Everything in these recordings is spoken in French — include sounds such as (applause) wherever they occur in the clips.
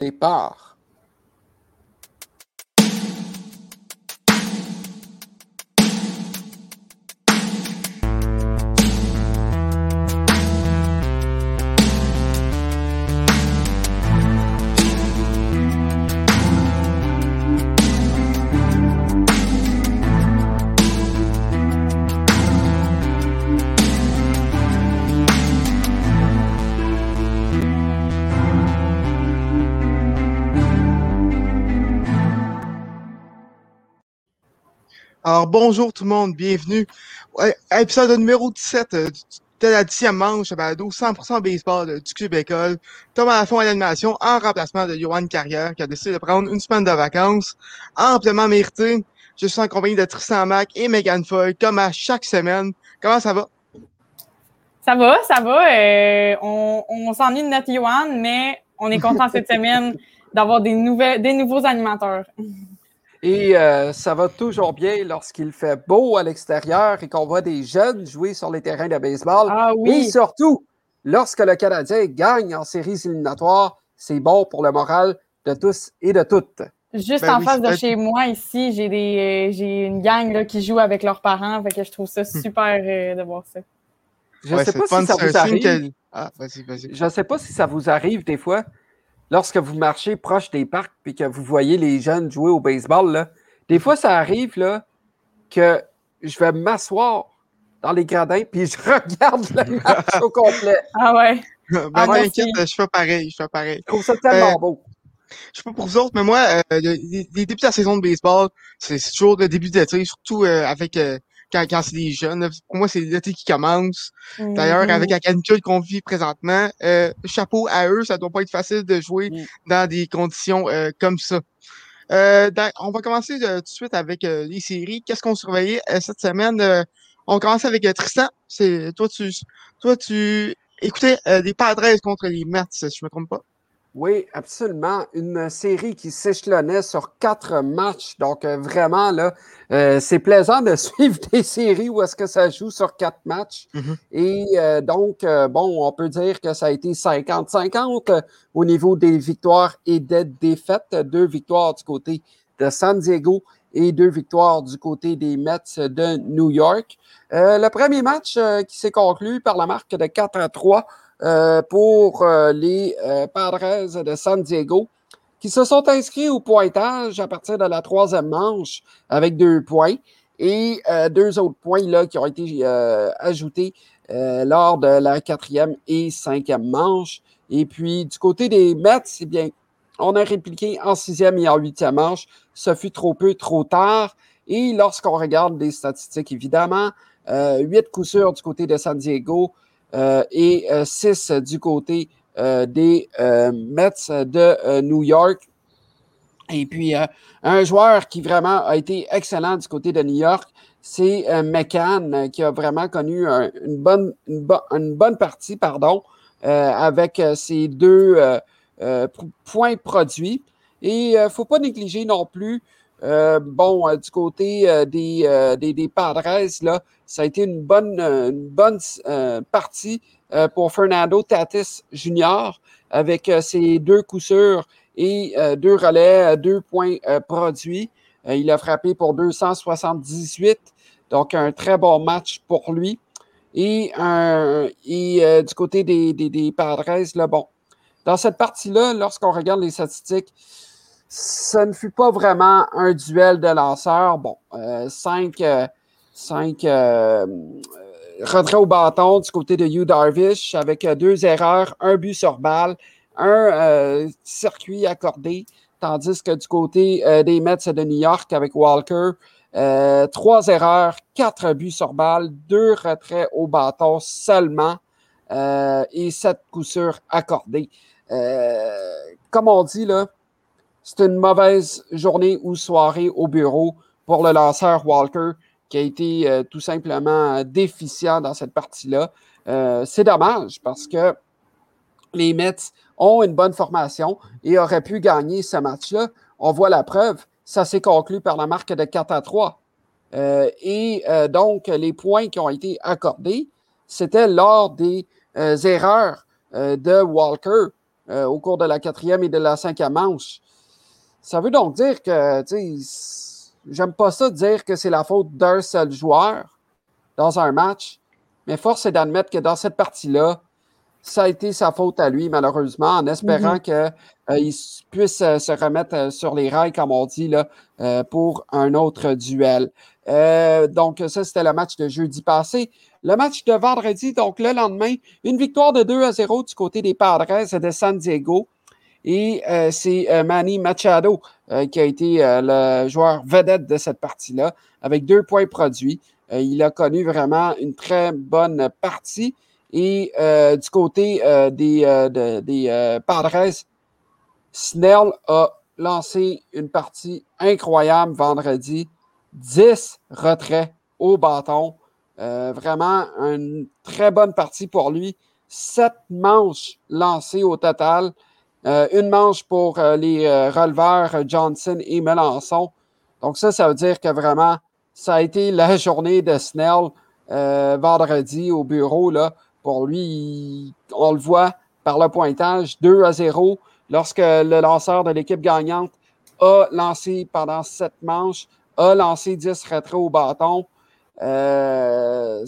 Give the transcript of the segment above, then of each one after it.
départ. Alors, bonjour tout le monde, bienvenue. Épisode numéro 17 euh, de la 10e manche, balado 100% baseball du Club École. Thomas Lafont à l'animation en remplacement de Johan Carrière qui a décidé de prendre une semaine de vacances amplement méritée. Je suis en compagnie de Tristan Mac et Megan Foy, comme à chaque semaine. Comment ça va? Ça va, ça va. Euh, on on s'ennuie de notre Johan, mais on est content cette semaine d'avoir des, nouvelles, des nouveaux animateurs. Et euh, ça va toujours bien lorsqu'il fait beau à l'extérieur et qu'on voit des jeunes jouer sur les terrains de baseball. Ah oui. Et surtout, lorsque le Canadien gagne en séries éliminatoires, c'est bon pour le moral de tous et de toutes. Juste Ben en oui, face de chez moi, ici, j'ai des euh, j'ai une gang là, qui joue avec leurs parents. Fait que je trouve ça super euh, de voir ça. Je ne Ouais, sais pas si ça vous arrive. que- Ah, vas-y, vas-y. Je ne sais pas si ça vous arrive des fois, lorsque vous marchez proche des parcs et que vous voyez les jeunes jouer au baseball. Là, des fois, ça arrive là, que je vais m'asseoir dans les gradins puis je (laughs) regarde le match au complet. Ah ouais. (laughs) Ben, Ah, t'inquiète, je fais pareil, je fais pareil. Je trouve ça tellement Euh, beau. Je sais pas pour vous autres, mais moi, euh, le- les, les débuts de la saison de baseball, c'est c'est toujours le début d'été, surtout euh, avec euh, quand, quand c'est des jeunes. Pour moi, c'est l'été qui commence. D'ailleurs, Mhm. avec la canicule qu'on vit présentement, euh, chapeau à eux, ça doit pas être facile de jouer Mm. dans des conditions euh, comme ça. Euh, dans- on va commencer euh, tout de suite avec euh, les séries. Qu'est-ce qu'on surveillait euh, cette semaine? On commence avec Tristan. C'est toi, tu toi, tu écoutais les Padres contre les Mets, si je me trompe pas. Oui, absolument. Une série qui s'échelonnait sur quatre matchs. Donc, euh, vraiment, là, euh, c'est plaisant de (laughs) suivre des séries où est-ce que ça joue sur quatre matchs. Mhm. Et euh, donc, euh, bon, on peut dire que ça a été 50-50 euh, au niveau des victoires et des défaites. Deux victoires du côté de San Diego et deux victoires du côté des Mets de New York. Euh, le premier match qui s'est conclu par la marque de 4 à 3 euh, pour euh, les euh, Padres de San Diego, qui se sont inscrits au pointage à partir de la troisième manche avec deux points et euh, deux autres points là, qui ont été euh, ajoutés euh, lors de la quatrième et cinquième manche. Et puis, du côté des Mets, eh bien, on a répliqué en sixième et en huitième manche. Ce fut trop peu, trop tard. Et lorsqu'on regarde les statistiques, évidemment, euh, huit coups sûrs du côté de San Diego, euh, et 6 du côté euh, des euh, Mets de euh, New York. Et puis, euh, un joueur qui vraiment a été excellent du côté de New York, c'est euh, McCann, euh, qui a vraiment connu un- une, bonne, une, bo- une bonne partie pardon, euh, avec euh, ses deux euh, euh, points produits. Et il ne faut pas négliger non plus, euh, bon, euh, du côté euh, des, euh, des, des Padres, là, ça a été une bonne, euh, une bonne partie pour Fernando Tatis Jr. avec ses deux coups sûrs et deux relais, deux points produits. Il a frappé pour 278, donc un très bon match pour lui. Et, et du côté des, des, des Padres, là, bon, dans cette partie-là, lorsqu'on regarde les statistiques, ça ne fut pas vraiment un duel de lanceurs. Bon, euh, cinq, euh, euh, retraits au bâton du côté de Hugh Darvish avec deux erreurs, un but sur balle, un circuit accordé, tandis que du côté des Mets de New York avec Walker, trois erreurs, quatre buts sur balle, deux retraits au bâton seulement et sept coups sûrs accordés. Euh, comme on dit, là, c'est une mauvaise journée ou soirée au bureau pour le lanceur Walker qui a été euh, tout simplement euh, déficient dans cette partie-là. Euh, c'est dommage parce que les Mets ont une bonne formation et auraient pu gagner ce match-là. On voit la preuve. Ça s'est conclu par la marque de 4 à 3. Euh, et donc, les points qui ont été accordés, c'était lors des erreurs de Walker. au cours de la quatrième et de la cinquième manche. Ça veut donc dire que, tu sais, j'aime pas ça dire que c'est la faute d'un seul joueur dans un match, mais force est d'admettre que dans cette partie-là, ça a été sa faute à lui, malheureusement, en espérant mm-hmm. qu'il puisse se remettre sur les rails, comme on dit, là, pour un autre duel. donc, ça, c'était le match de jeudi passé. Le match de vendredi, donc le lendemain, une victoire de 2 à 0 du côté des Padres de San Diego. Et euh, c'est euh, Manny Machado euh, qui a été le joueur vedette de cette partie-là, avec deux points produits. il a connu vraiment une très bonne partie. Et du côté des, des Padres, Snell a lancé une partie incroyable vendredi. 10 retraits au bâton. vraiment une très bonne partie pour lui. Sept manches lancées au total. Euh, une manche pour euh, les euh, releveurs Johnson et Melançon. Donc ça, ça veut dire que vraiment, ça a été la (laughs) journée de Snell vendredi au bureau. Là. Pour lui, on le voit par le pointage, 2 à 0, lorsque le lanceur de l'équipe gagnante a lancé pendant sept manches, a lancé 10 retraits au bâton. je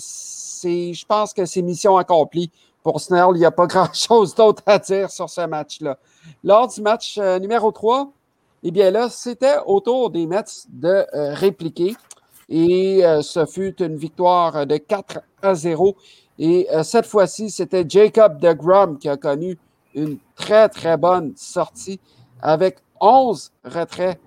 pense que c'est mission accomplie pour Snell, il n'y a pas (laughs) grand-chose d'autre à dire sur ce match-là. Lors du match euh, numéro 3, eh bien là, c'était autour des Mets de euh, répliquer. Et euh, ce fut une victoire de 4 à 0. Et cette fois-ci, c'était Jacob de Grum qui a connu une très, très bonne sortie avec 11 retraits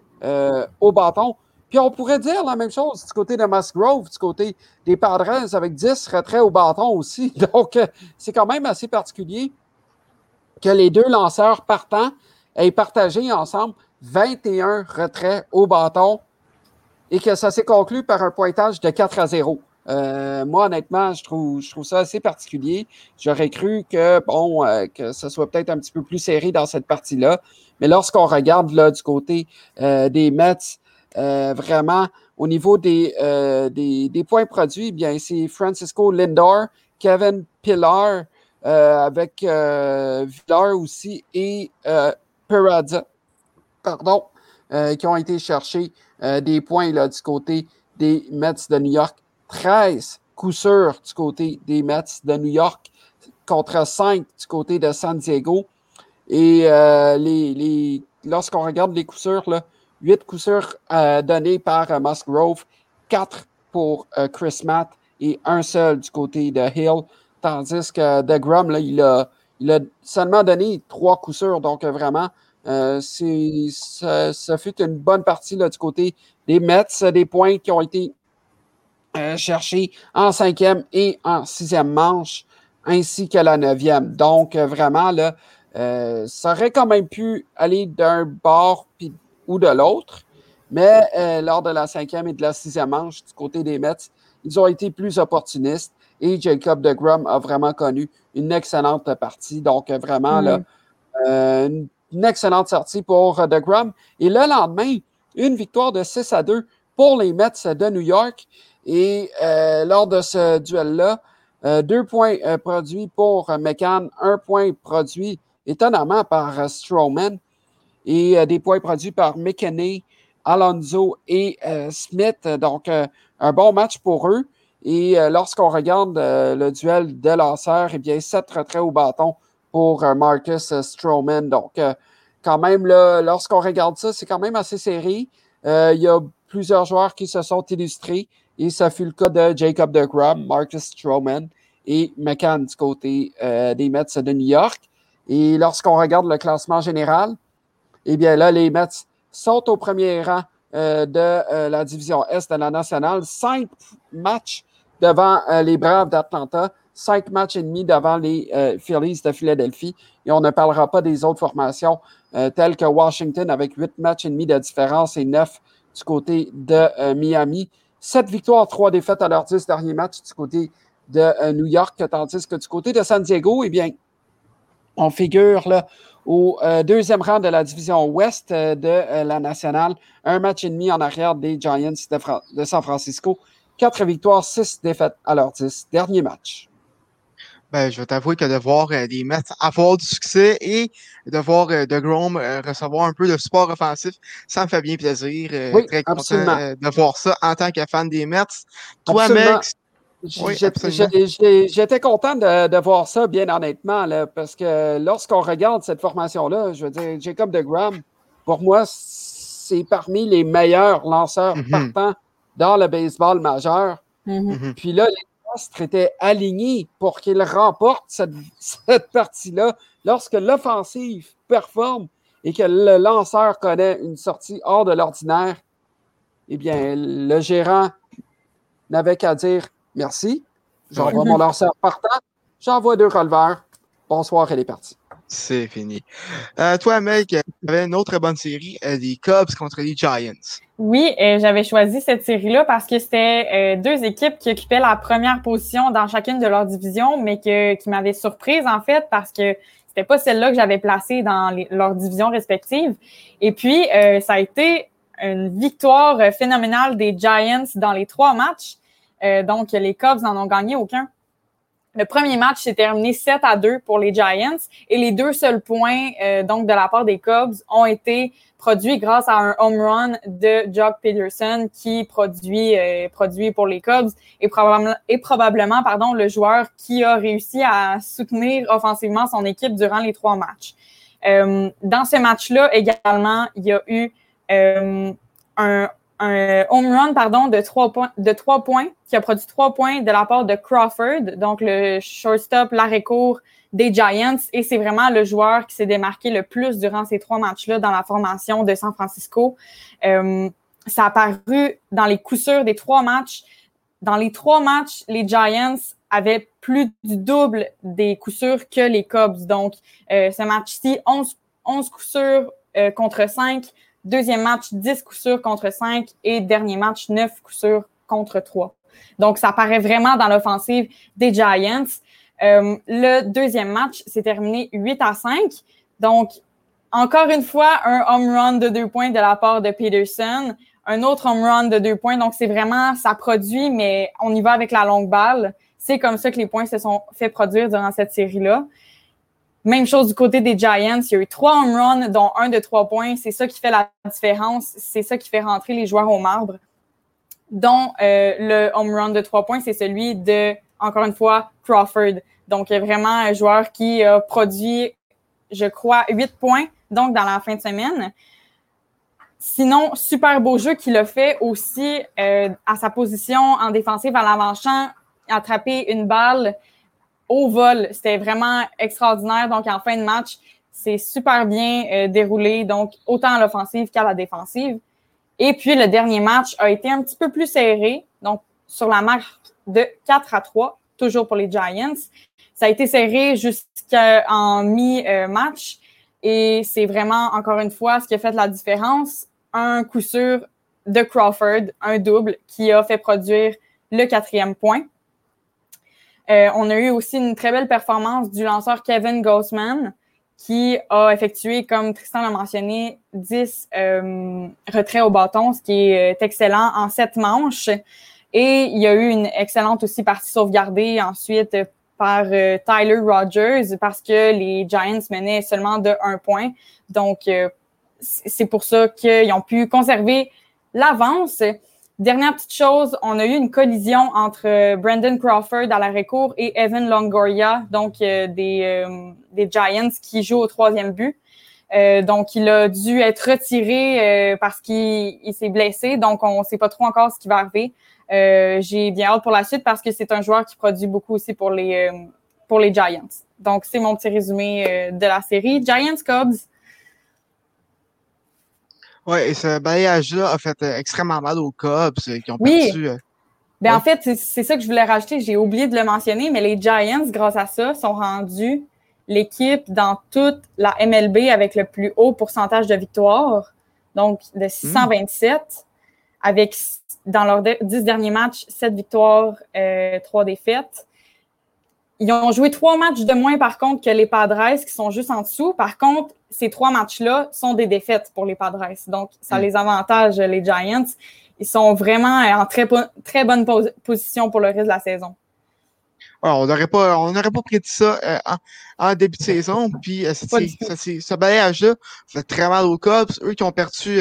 au bâton. Puis on pourrait dire la même chose du côté de Musgrove, du côté des Padres, avec 10 retraits au bâton aussi. (laughs) Donc, euh, c'est quand même assez particulier que les deux lanceurs partants aient partagé ensemble 21 retraits au bâton et que ça s'est conclu par un pointage de 4 à 0. Euh, moi, honnêtement, je trouve, je trouve ça assez particulier. J'aurais cru que, bon, euh, que ce soit peut-être un petit peu plus serré dans cette partie-là. Mais lorsqu'on regarde là du côté des Mets, euh, vraiment, au niveau des, euh, des, des, points produits, bien, c'est Francisco Lindor, Kevin Pillar, euh, avec Villar aussi, et Perada, pardon, qui ont été chercher des points là, du côté des Mets de New York. 13 coups sûrs du côté des Mets de New York contre 5 du côté de San Diego. Et les, les, lorsqu'on regarde les coups sûrs, là, 8 coups sûrs euh, donnés par euh, Musgrove, 4 pour euh, Chris Matt et un seul du côté de Hill. Tandis que DeGrom, là, il, a, il a seulement donné 3 coups sûrs. Donc, vraiment, ça, ça, fut une bonne partie là, du côté des Mets, des points qui ont été cherchés en cinquième et en sixième manche, ainsi que la neuvième. Donc, vraiment, là, ça aurait quand même pu aller d'un bord puis ou de l'autre. Mais euh, lors de la cinquième et de la sixième manche, du côté des Mets, ils ont été plus opportunistes et Jacob de Grum a vraiment connu une excellente partie. Donc, vraiment, là, mm. euh, une excellente sortie pour de Grum. Et le lendemain, une victoire de 6 à 2 pour les Mets de New York. Et euh, lors de ce duel-là, deux points produits pour McCann, un point produit étonnamment par Strowman et euh, des points produits par McKinney, Alonso et euh, Smith. Donc, euh, un bon match pour eux. Et lorsqu'on regarde le duel de lanceurs, eh bien, sept retraits au bâton pour Marcus Strowman. Donc, quand même, lorsqu'on regarde ça, c'est quand même assez serré. il y a plusieurs joueurs qui se sont illustrés et ça fut le cas de Jacob DeGrom, Marcus Strowman et McCann du côté des Mets de New York. Et lorsqu'on regarde le classement général, eh bien là, les Mets sont au premier rang euh, de euh, la division Est de la nationale. Cinq matchs devant euh, les Braves d'Atlanta, cinq matchs et demi devant les Phillies de Philadelphie. Et on ne parlera pas des autres formations telles que Washington avec huit matchs et demi de différence et neuf du côté de Miami. Sept victoires, trois défaites à leurs dix derniers matchs du côté de New York, tandis que du côté de San Diego, eh bien, on figure là au euh, deuxième rang de la division ouest euh, de euh, la nationale. Un match et demi en arrière des Giants de, San Francisco. Quatre victoires, six défaites à leur dix derniers matchs. Ben, je vais t'avouer que de voir les Mets avoir du succès et de voir de Grom recevoir un peu de support offensif, ça me fait bien plaisir. Oui, très content absolument. de voir ça en tant que fan des Mets. Toi, Absolument. mec, Oui, J'étais content de, de voir ça, bien honnêtement, là, parce que lorsqu'on regarde cette formation-là, je veux dire, Jacob de Graham, pour moi, c'est parmi les meilleurs lanceurs Mhm. partants dans le baseball majeur. Mhm. Mhm. Puis là, les astres étaient alignés pour qu'il remporte cette, (laughs) cette partie-là. Lorsque l'offensive performe et que le lanceur connaît une sortie hors de l'ordinaire, eh bien, le gérant n'avait qu'à dire merci. J'envoie Ouais. mon lanceur partant, j'envoie deux releveurs. Bonsoir, elle est partie. c'est fini. Euh, toi, mec, tu avais une autre bonne série, euh, les Cubs contre les Giants. Oui, euh, j'avais choisi cette série-là parce que c'était euh, deux équipes qui occupaient la première position dans chacune de leurs divisions, mais que, qui m'avaient surprise en fait parce que c'était pas celle-là que j'avais placée dans les- leurs divisions respectives. Et puis, euh, ça a été une victoire euh, phénoménale des Giants dans les trois matchs. Euh, donc, les Cubs n'en ont gagné aucun. Le premier match s'est terminé 7 à 2 pour les Giants et les deux seuls points euh, donc de la part des Cubs ont été produits grâce à un home run de Jock Peterson qui produit euh, produit pour les Cubs et, probablement et probablement pardon le joueur qui a réussi à soutenir offensivement son équipe durant les trois matchs. Dans ce match-là également, il y a eu un un home run pardon de trois points de trois points qui a produit trois points de la part de Crawford donc le shortstop l'arrêt court des Giants et c'est vraiment le joueur qui s'est démarqué le plus durant ces trois matchs-là dans la formation de San Francisco. Euh, ça a apparu dans les coups sûrs des trois matchs. Dans les trois matchs, les Giants avaient plus du double des coups que les Cubs. Donc, euh, ce match-ci, 11, 11 coups sûrs euh, contre 5. Deuxième match, 10 coups sûrs contre 5. Et dernier match, 9 coups sûrs contre 3. Donc, ça paraît vraiment dans l'offensive des Giants. Euh, le deuxième match s'est terminé 8 à 5. Donc, encore une fois, un home run de deux points de la part de Peterson, un autre home run de deux points. Donc, c'est vraiment, ça produit, mais on y va avec la longue balle. C'est comme ça que les points se sont fait produire durant cette série-là. Même chose du côté des Giants. Il y a eu trois home runs, dont un de trois points. C'est ça qui fait la différence. C'est ça qui fait rentrer les joueurs au marbre. Dont euh, le home run de trois points, c'est celui de, encore une fois, Crawford. Donc, vraiment un joueur qui a produit, je crois, huit points, donc dans la fin de semaine. Sinon, super beau jeu qu'il a fait aussi euh, à sa position en défensive à l'avant-champ, attraper une balle au vol. C'était vraiment extraordinaire. Donc, en fin de match, c'est super bien euh, déroulé, donc autant à l'offensive qu'à la défensive. Et puis, le dernier match a été un petit peu plus serré, donc sur la marque de 4 à 3, toujours pour les Giants. Ça a été serré jusqu'en mi-match. Et c'est vraiment, encore une fois, ce qui a fait la différence. Un coup sûr de Crawford, un double, qui a fait produire le quatrième point. Euh, on a eu aussi une très belle performance du lanceur Kevin Grossman, qui a effectué, comme Tristan l'a mentionné, 10 euh, retraits au bâton, ce qui est excellent en sept manches. Et il y a eu une excellente aussi partie sauvegardée ensuite par euh, Tyler Rogers parce que les Giants menaient seulement de un point. Donc, euh, c'est pour ça qu'ils ont pu conserver l'avance. Dernière petite chose, on a eu une collision entre Brandon Crawford à l'arrêt court et Evan Longoria, donc euh, des, euh, des Giants qui jouent au troisième but. Euh, donc, il a dû être retiré euh, parce qu'il s'est blessé. Donc, on ne sait pas trop encore ce qui va arriver. Euh, J'ai bien hâte pour la suite parce que c'est un joueur qui produit beaucoup aussi pour les, euh, pour les Giants. Donc, c'est mon petit résumé euh, de la série. Giants Cubs. Oui, et ce balayage-là a fait euh, extrêmement mal aux Cubs qui ont Oui. perdu. euh, Ben, Ouais. En fait, c'est- ça que je voulais rajouter. J'ai oublié de le mentionner, mais les Giants, grâce à ça, sont rendus l'équipe dans toute la MLB avec le plus haut pourcentage de victoires, donc de 627, avec dans leurs 10 derniers matchs, 7 victoires, euh, 3 défaites. Ils ont joué trois matchs de moins, par contre, que les Padres, qui sont juste en dessous. Par contre, ces trois matchs-là sont des défaites pour les Padres. Donc, ça Mm. les avantage, les Giants. Ils sont vraiment en très, très bonne pos- position pour le reste de la saison. on n'aurait pas, on n'aurait pas prédit ça en, en, début de saison. Puis ce balayage-là fait très mal aux Cubs, eux qui ont perdu,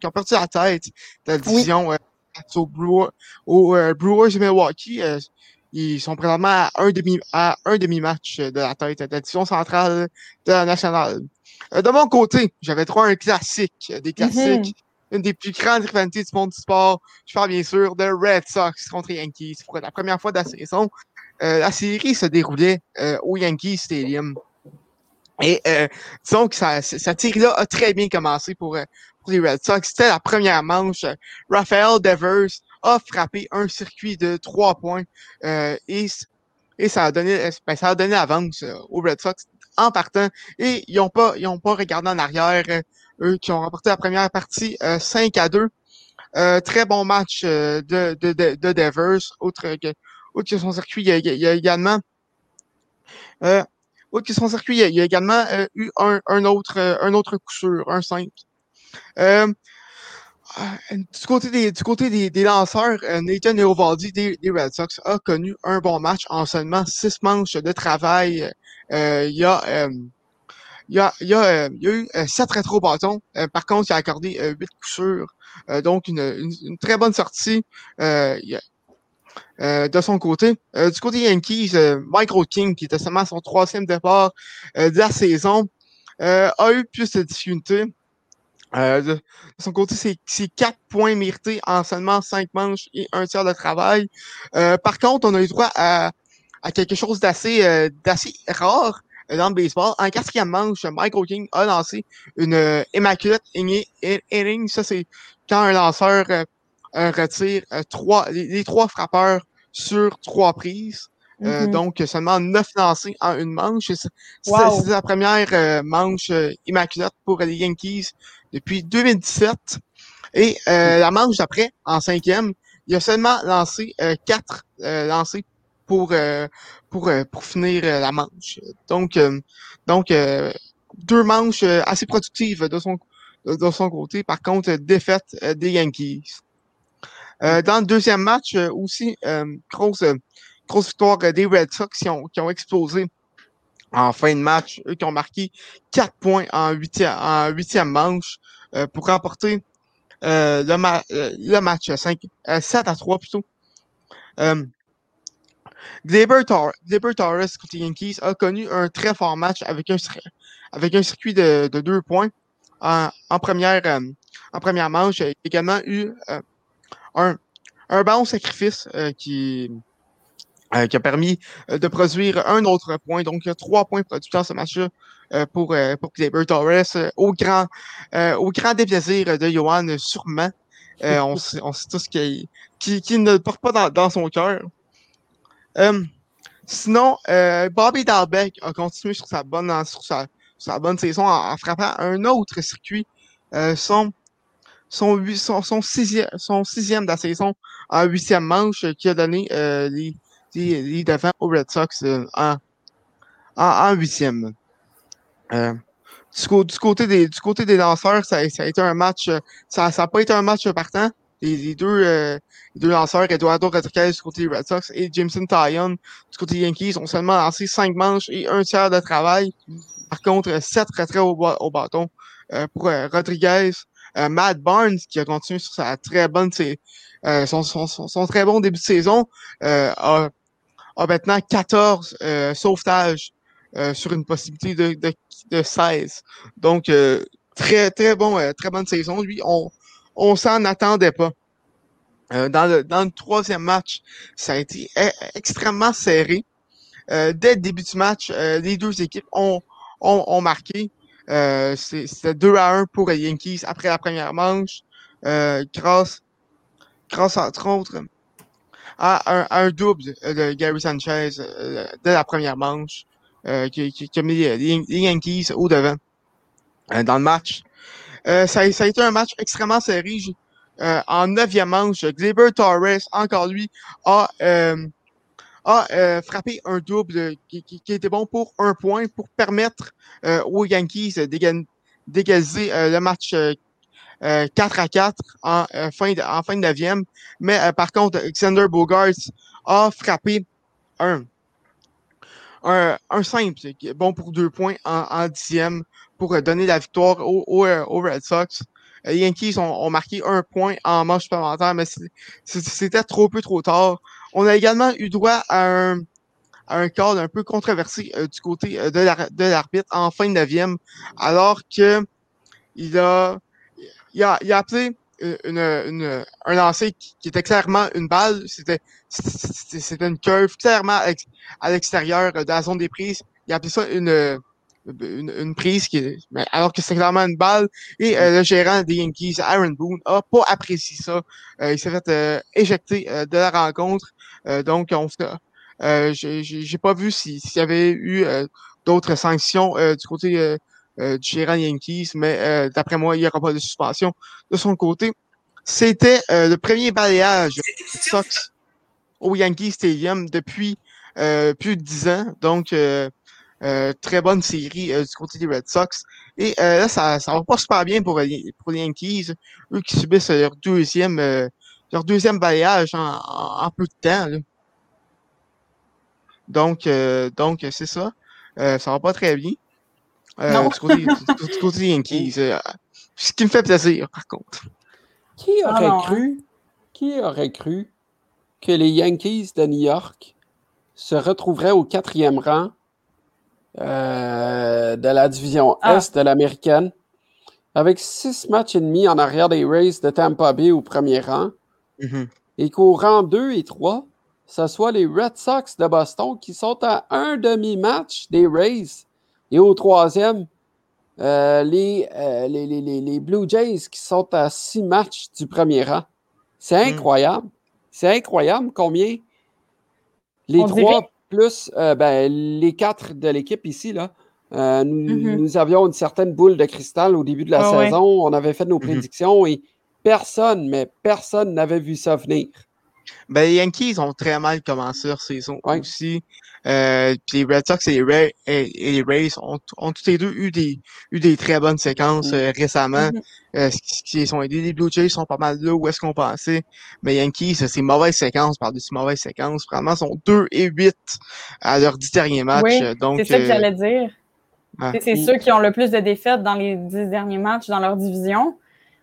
qui ont perdu la tête de la division au Brewers, au, Brewers de Milwaukee. Ils sont présentement à un demi à un demi-match de la tête de la division centrale de la nationale. de mon côté, j'avais trop un classique, des classiques une des plus grandes rivalités du monde du sport. Je parle bien sûr de Red Sox contre Yankees. Pour la première fois de la saison, euh, la série se déroulait euh, au Yankee Stadium. Et euh, disons que ça, cette série-là a très bien commencé pour, euh, pour les Red Sox. C'était la première manche. Raphaël Devers a frappé un circuit de trois points et, et ça a donné ben, ça a donné l'avance aux Red Sox en partant. Et ils n'ont pas, ils ont pas regardé en arrière eux qui ont remporté la première partie 5 euh, à 2. Euh, très bon match euh, de, de, de, de, Devers, autre que, autre que son circuit, il y a, il y a également euh, autre que son circuit, il y a, également eu un, un, autre un autre coup sûr, un 5. Du côté des, du côté des, des lanceurs, Nathan Eovaldi des, des, Red Sox a connu un bon match en seulement six manches de travail. il y a il y a, y a, euh, y a eu euh, sept rétro-bâtons. Euh, par contre, il a accordé huit coups sûrs. donc, une, une, très bonne sortie de son côté. du côté Yankees, Michael King, qui était seulement son troisième départ de la saison, a eu plus de difficultés. De, son côté, c'est quatre points mérités en seulement cinq manches et un tiers de travail. par contre, on a eu droit à, à quelque chose d'assez d'assez rare dans le baseball. En quatrième manche, Michael King a lancé une euh, immaculate inning. Ça, c'est quand un lanceur euh, retire euh, trois, les, trois frappeurs sur trois prises. Mm-hmm. donc, seulement neuf lancés en une manche. C'est la première manche immaculate pour les Yankees depuis 2017. Et la manche d'après, en cinquième, il a seulement lancé quatre lancés pour pour, euh, pour finir euh, la manche. Donc, euh, donc deux manches assez productives de son, de son côté. Par contre, défaite des Yankees. dans le deuxième match aussi, grosse, grosse victoire des Red Sox qui ont, qui ont explosé en fin de match. Eux qui ont marqué quatre points en huitième, en huitième manche pour remporter le, le match 5, 7 à 3 plutôt. Gleyber, Tor Torres côté Yankees a connu un très fort match avec un, avec un circuit de, de deux points en, en première, euh, en première manche. Il a également eu euh, un, un bon sacrifice euh, qui, qui a permis de produire un autre point. Donc, il y a trois points produits dans ce match-là pour, pour Gleyber Torres au grand, au grand déplaisir de Johan, sûrement. on, sait, on sait tous qu'il qui, ne le porte pas dans, dans son cœur. Euh, sinon, euh, Bobby Dalbeck a continué sur sa bonne, sur sa, sa bonne saison en, frappant un autre circuit, euh, son, son, son, son, sixième, son sixième de la saison en huitième manche qui a donné euh, les, les, les devants aux Red Sox euh, en, en, huitième. Euh, du, du, côté des, du côté des lanceurs, ça, ça a été un match, ça n'a pas été un match partant les, deux, euh, les deux lanceurs, Eduardo Rodriguez du côté des Red Sox et Jameson Tyon du côté des Yankees, ont seulement lancé cinq manches et un tiers de travail. Par contre, sept retraits au, bâton euh, pour euh, Rodriguez. Matt Barnes, qui a continué sur sa très bonne, son, son, son, très bon début de saison, a, a maintenant 14 sauvetages sur une possibilité de, de, de 16. Donc, très, très bon, très bonne saison. Lui, on, on s'en attendait pas. Euh, dans, le, dans le troisième match, ça a été e, extrêmement serré. Euh, dès le début du match, euh, les deux équipes ont, ont, ont marqué. C'était 2 à 1 pour les Yankees après la première manche, grâce, grâce entre autres à un, un double de Gary Sanchez dès la première manche qui, qui, qui, a mis les, Yankees au devant dans le match. Euh, ça, ça, a été un match extrêmement serré. Euh, en neuvième manche, Gleyber Torres, encore lui, a, euh, a euh, frappé un double qui, qui, qui, était bon pour un point pour permettre aux Yankees d'égaliser le match 4 à 4 en, fin, de, en fin de neuvième. Mais par contre, Alexander Bogarts a frappé un, un, un simple, bon pour deux points en, en dixième pour donner la victoire aux, aux, Red Sox. Les Yankees ont, marqué un point en manche supplémentaire, mais c'était trop peu trop tard. On a également eu droit à un, à un call un peu controversé du côté de l'arbitre en fin de neuvième, alors que il a, il a, il a appelé une, une, un lancer qui, était clairement une balle. C'était c'était une curve clairement à l'extérieur de la zone des prises. Il a appelé ça une, une, une prise qui alors que c'est clairement une balle. Et euh, le gérant des Yankees, Aaron Boone, a pas apprécié ça. Euh, il s'est fait euh, éjecter de la rencontre. donc, on euh, j'ai pas vu s'il y avait eu d'autres sanctions du côté euh, du gérant Yankees, mais euh, d'après moi, il n'y aura pas de suspension de son côté. C'était euh, le premier balayage Sox au Yankee Stadium depuis plus de dix ans. Donc, très bonne série du côté des Red Sox. Et là, ça ça va pas super bien pour, pour les Yankees, eux qui subissent leur deuxième leur deuxième balayage en, peu de temps. Donc, donc c'est ça. ça va pas très bien. Euh, du, côté, du, côté Yankees. (laughs) Euh, ce qui me fait plaisir, par contre. Qui aurait cru, qui aurait cru que les Yankees de New York se retrouveraient au quatrième rang euh, de la division ah. Est de l'américaine, avec six matchs et demi en arrière des Rays de Tampa Bay au premier rang, mm-hmm. et qu'au rang 2 et 3, ce soit les Red Sox de Boston qui sont à un demi-match des Rays et au troisième, euh, euh, les, les, les, les, Blue Jays qui sont à six matchs du premier rang. C'est hmm. incroyable. C'est incroyable combien les trois plus euh, ben, les quatre de l'équipe ici, là, mm-hmm. nous, avions une certaine boule de cristal au début de la ah saison. On avait fait nos mm-hmm. prédictions et personne, mais personne n'avait vu ça venir. Ben, les Yankees ont très mal commencé leur saison aussi. Euh, puis les Red Sox et les, Rays, et, les Rays ont, ont tous les deux eu des, eu des très bonnes séquences mm. euh, récemment. Mm-hmm. euh, ce qui les ont aidés. Les Blue Jays sont pas mal là où est-ce qu'on pensait? Mais Yankees, c'est mauvaise séquence par-dessus mauvaise séquence. Vraiment, sont 2 et 8 à leurs 10 derniers matchs. Oui, c'est ça que j'allais dire. C'est ceux qui ont le plus de défaites dans les 10 derniers matchs dans leur division.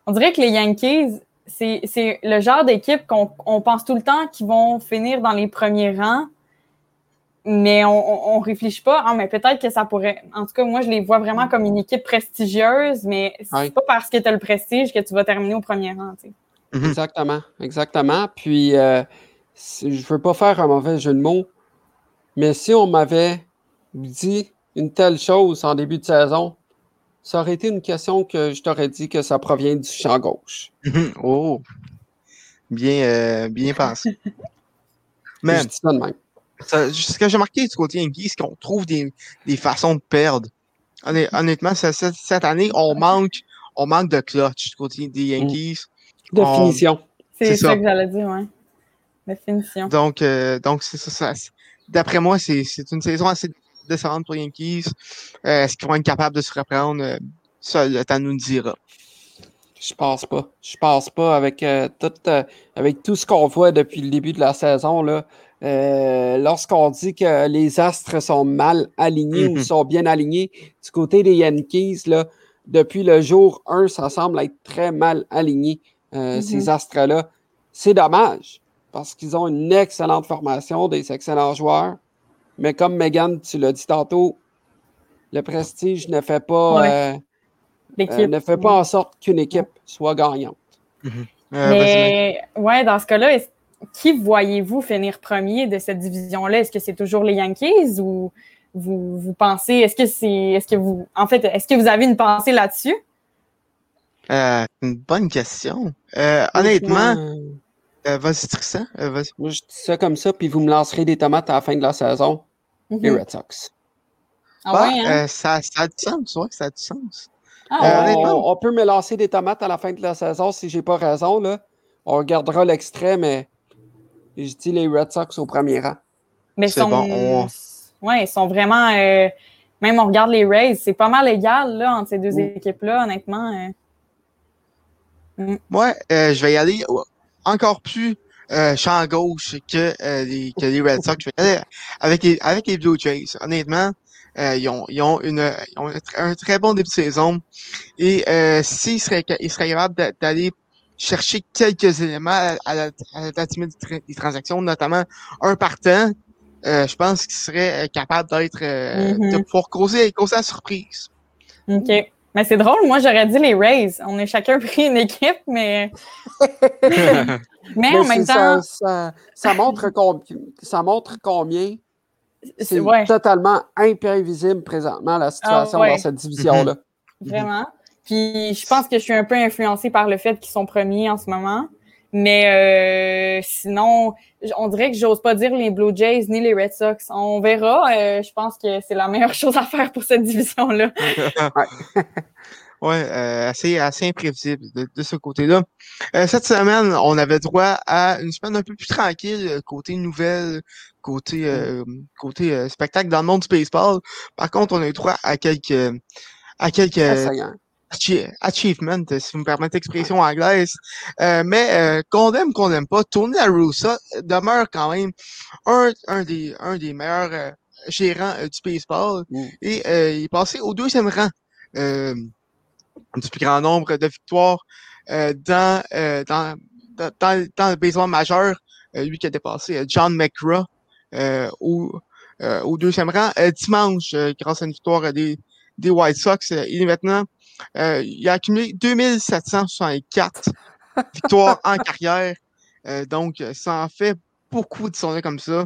On dirait que les Yankees, c'est le genre d'équipe qu'on pense tout le temps qu'ils vont finir dans les premiers rangs, mais on, on, réfléchit pas. Ah, mais peut-être que ça pourrait. En tout cas, moi, je les vois vraiment comme une équipe prestigieuse, mais c'est pas parce que tu as le prestige que tu vas terminer au premier rang. Mm-hmm. Exactement, exactement. Puis, euh, je veux pas faire un mauvais jeu de mots, mais si on m'avait dit une telle chose en début de saison, ça aurait été une question que je t'aurais dit que ça provient du champ gauche. (laughs) oh! Bien, euh, bien pensé. (laughs) Mais, ça de même. ce que j'ai marqué du côté Yankees, c'est qu'on trouve des, des, façons de perdre. Honnêtement, cette, année, on manque, on manque de clutch du côté des mm. Yankees. De finition. C'est ça. que j'allais dire, ouais. Définition. Donc, euh, donc c'est ça. D'après moi, c'est une saison assez descendre pour Yankees. Euh, est-ce qu'ils vont être capables de se reprendre? Euh, ça, le temps nous le dira. Je pense pas. Je pense pas avec, euh, tout, avec tout ce qu'on voit depuis le début de la saison. Là, lorsqu'on dit que les astres sont mal alignés ou mhm. sont bien alignés, du côté des Yankees, là, depuis le jour 1, ça semble être très mal aligné, mhm. ces astres-là. C'est dommage parce qu'ils ont une excellente formation, des excellents joueurs. Mais comme Megan, tu l'as dit tantôt, le prestige ne fait pas, euh, euh, ne fait pas en sorte qu'une équipe soit gagnante. Mhm. Euh, Mais ouais, dans ce cas-là, qui voyez-vous finir premier de cette division-là? Est-ce que c'est toujours les Yankees ou vous, vous pensez, est-ce que c'est, est-ce que vous, en fait, est-ce que vous avez une pensée là-dessus? une bonne question. honnêtement, vas-y, Tristan, vas-y. Moi, je dis ça comme ça, puis vous me lancerez des tomates à la fin de la saison les mhm. Red Sox. Ah bah, ouais, hein? euh, ça, ça, a du sens, ouais, ça a du sens. Ah, euh, on, peut me lancer des tomates à la fin de la saison si j'ai pas raison. Là. On regardera l'extrait, mais je dis les Red Sox au premier rang. Mais sont, bon, ouais, ils sont vraiment. Euh, même on regarde les Rays, c'est pas mal égal là, entre ces deux mm. équipes-là, honnêtement. Moi, mm. je vais y aller encore plus euh, champ gauche que, euh, les, que les Red Sox avec les, avec les Blue Jays. Honnêtement, euh, ils, ont, ils, ont une, ils ont un très bon début de saison. Et euh, s'ils seraient, ils seraient capables d'aller chercher quelques éléments à, à la, à la des transactions, notamment un partant, euh, je pense qu'ils seraient capables d'être euh, Mhm. de pouvoir causer, causer la surprise. OK. Mais c'est drôle, moi j'aurais dit les Rays. On est chacun (laughs) pris une équipe, mais. mais (laughs) Mais en même temps, ça, ça, ça montre combien, ça montre combien c'est ouais, totalement imprévisible présentement la situation Ah, ouais. dans cette division-là. vraiment. Puis je pense que je suis un peu influencée par le fait qu'ils sont premiers en ce moment. Mais euh, sinon, on dirait que j'ose pas dire les Blue Jays ni les Red Sox. On verra. Euh, je pense que c'est la meilleure (laughs) chose à faire pour cette division-là. (laughs) Ouais, euh, assez, assez imprévisible de, de ce côté-là. Euh, cette semaine, on avait droit à une semaine un peu plus tranquille, euh, côté nouvelles, côté, euh, côté euh, spectacle dans le monde du baseball. Par contre, on a eu droit à quelques, à quelques Très saillant. achi- achievements, euh, si vous me permettez l'expression anglaise. Euh, mais euh, qu'on aime, qu'on aime pas, Tony La Russa demeure quand même un, un, des, un des meilleurs euh, gérants euh, du baseball. Mm. Et euh, il est passé au deuxième rang euh, du plus grand nombre de victoires euh, dans, euh, dans, dans, dans, le baseball majeur. Euh, lui qui a dépassé euh, John McGraw euh, au, euh, au deuxième rang. Euh, dimanche, euh, grâce à une victoire euh, des, des White Sox, euh, il est maintenant euh, il a accumulé 2764 (laughs) victoires en carrière. Euh, donc, euh, ça en fait beaucoup de sonner comme ça.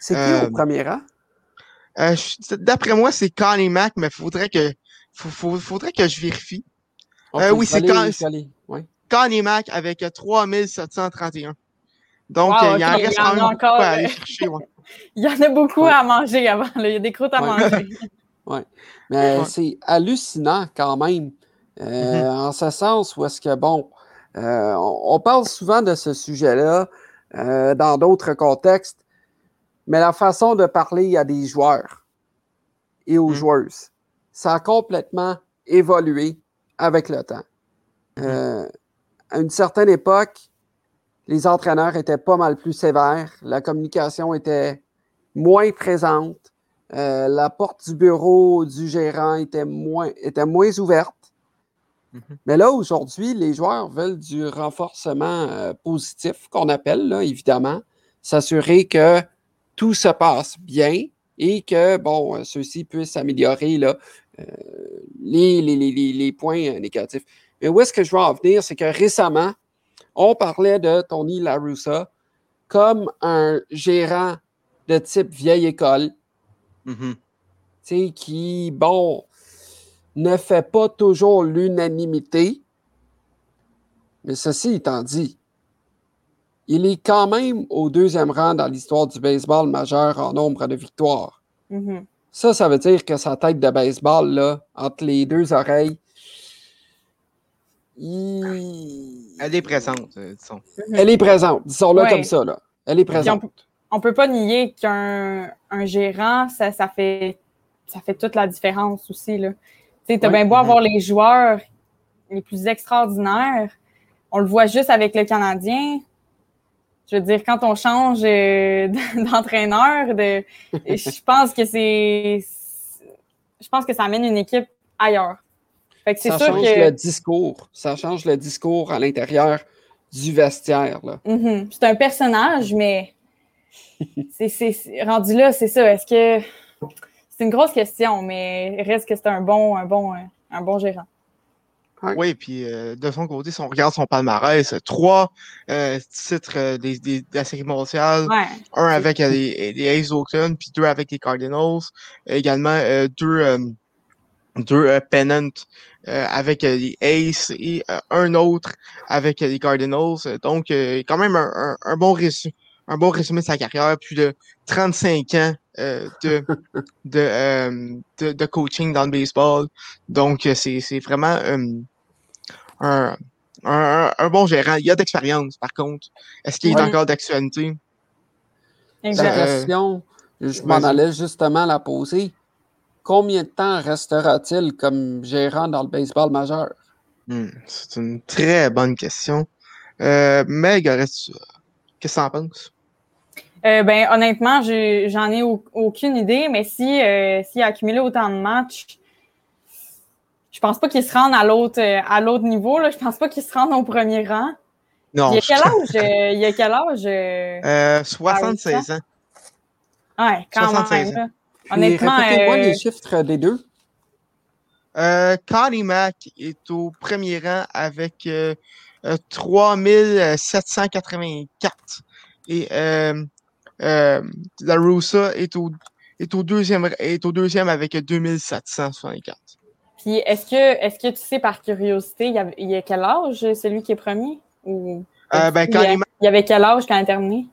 C'est qui Euh, au premier rang? Euh, D'après moi, c'est Connie Mack, mais faudrait que faut- faut- faudrait que je vérifie. euh, Ok, oui, c'est aller, ouais. Connie Mack avec euh, 3731. Donc, Wow, il en ok, reste il y en quand a même beaucoup encore, à aller chercher. ouais. (laughs) Il y en a beaucoup Ouais. à manger avant. là. Il y a des croûtes à Ouais. (laughs) manger. Mais Ouais. c'est hallucinant quand même, euh, Mhm. en ce sens où est-ce que, bon, euh, on, on parle souvent de ce sujet-là euh, dans d'autres contextes, mais la façon de parler à des joueurs et aux Mhm. joueuses, ça a complètement évolué avec le temps. Euh, à une certaine époque, les entraîneurs étaient pas mal plus sévères, la communication était moins présente, euh, la porte du bureau du gérant était moins, était moins ouverte. Mhm. Mais là, aujourd'hui, les joueurs veulent du renforcement euh, positif, qu'on appelle, là, évidemment, s'assurer que tout se passe bien et que, bon, euh, ceux-ci puissent améliorer là, euh, les, les, les, les, les points négatifs. Mais où est-ce que je veux en venir? C'est que récemment, on parlait de Tony La Russa comme un gérant de type vieille école, Mhm. tu sais, qui, bon, ne fait pas toujours l'unanimité. Mais ceci étant dit, il est quand même au deuxième rang dans l'histoire du baseball majeur en nombre de victoires. Mhm. Ça, ça veut dire que sa tête de baseball, là, entre les deux oreilles, il- Elle est présente, euh, disons. elle est présente. Disons-le Ouais. comme ça, là. Elle est présente. On peut pas nier qu'un un gérant, ça, ça, fait, ça fait toute la différence aussi. Tu sais, t'as Ouais. bien beau Mhm. avoir les joueurs les plus extraordinaires. On le voit juste avec le Canadien. Je veux dire, quand on change euh, (laughs) d'entraîneur, de, je pense que c'est. Je pense que ça amène une équipe ailleurs. Fait que c'est Ça sûr change que. le discours. Ça change le discours à l'intérieur du vestiaire. Mhm. C'est un personnage, mais (laughs) c'est, c'est- c'est- rendu là, c'est ça. Est-ce que c'est une grosse question, mais reste que c'est un bon, un bon, un bon gérant. Oui, puis euh, de son côté, si on regarde son palmarès, trois euh, titres euh, des, des, de la série mondiale, Ouais. un avec euh, les, les Aces d'Oakland, puis deux avec les Cardinals. Également euh, deux, euh, deux euh, pennants euh, avec euh, les Aces et euh, un autre avec euh, les Cardinals. Donc, euh, quand même un, un, un bon résumé, un bon résumé de sa carrière, plus de 35 ans euh, de, (laughs) de, euh, de, de coaching dans le baseball. Donc, euh, c'est c'est vraiment euh, un, un, un bon gérant. Il y a d'expérience, par contre. Est-ce qu'il est encore d'actualité? Question, je m'en allais justement la poser. Combien de temps restera-t-il comme gérant dans le baseball majeur? Hmm, c'est une très bonne question. Euh, Meg, aurais-tu Qu'est-ce que tu en penses? Euh, ben, honnêtement, j'en ai, aucune idée, mais si euh, s'il a accumulé autant de matchs, je pense pas qu'il se rende à l'autre euh, à l'autre niveau. Là. Je pense pas qu'il se rende au premier rang. Non. Il y a quel âge? il y a quel âge? 76 ans. Ouais, quand 76 même. Ans. Honnêtement. Répétez-moi les chiffres des deux. Euh, Connie Mac est au premier rang avec 3784. Et euh, la Russa est au, est, au deuxième, est au deuxième avec 2764. Puis est-ce que, est que tu sais par curiosité, il y, a, il y a quel âge celui qui est premier? Ou, euh, ben, quand il, y avait quel âge quand il a terminé?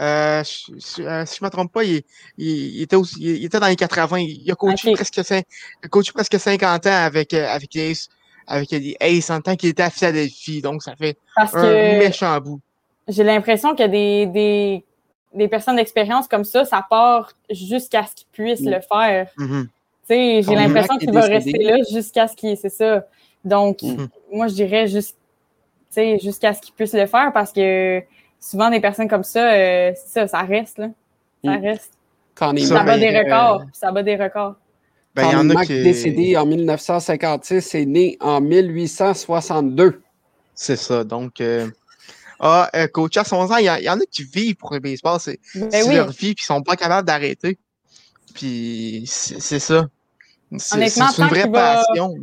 Euh, si, je ne me trompe pas, il, il, était aussi, il, était dans les 80. Il a coaché, presque, il a coaché presque 50 ans avec, euh, avec les avec les Ace en tant qu'il était à Philadelphie. Donc, ça fait Parce un méchant bout. J'ai l'impression que des, des des personnes d'expérience comme ça, ça part jusqu'à ce qu'ils puissent le faire. Mm-hmm. J'ai l'impression qu'il va rester là jusqu'à ce qu'il. C'est ça. Donc, mm-hmm. moi, je dirais juste, jusqu'à ce qu'il puisse le faire parce que souvent, des personnes comme ça, euh, ça, ça reste. Là. Ça mm. reste. ça bat des records. Ça bat des records. Ben, y en a qui... décédé en 1956 est né en 1862. C'est ça. Donc, euh, ah, euh, coach à son ans, il y, en a qui vivent pour le baseball. C'est ben leur vie, puis ils sont pas capables d'arrêter. Puis c'est ça. C'est une vraie passion.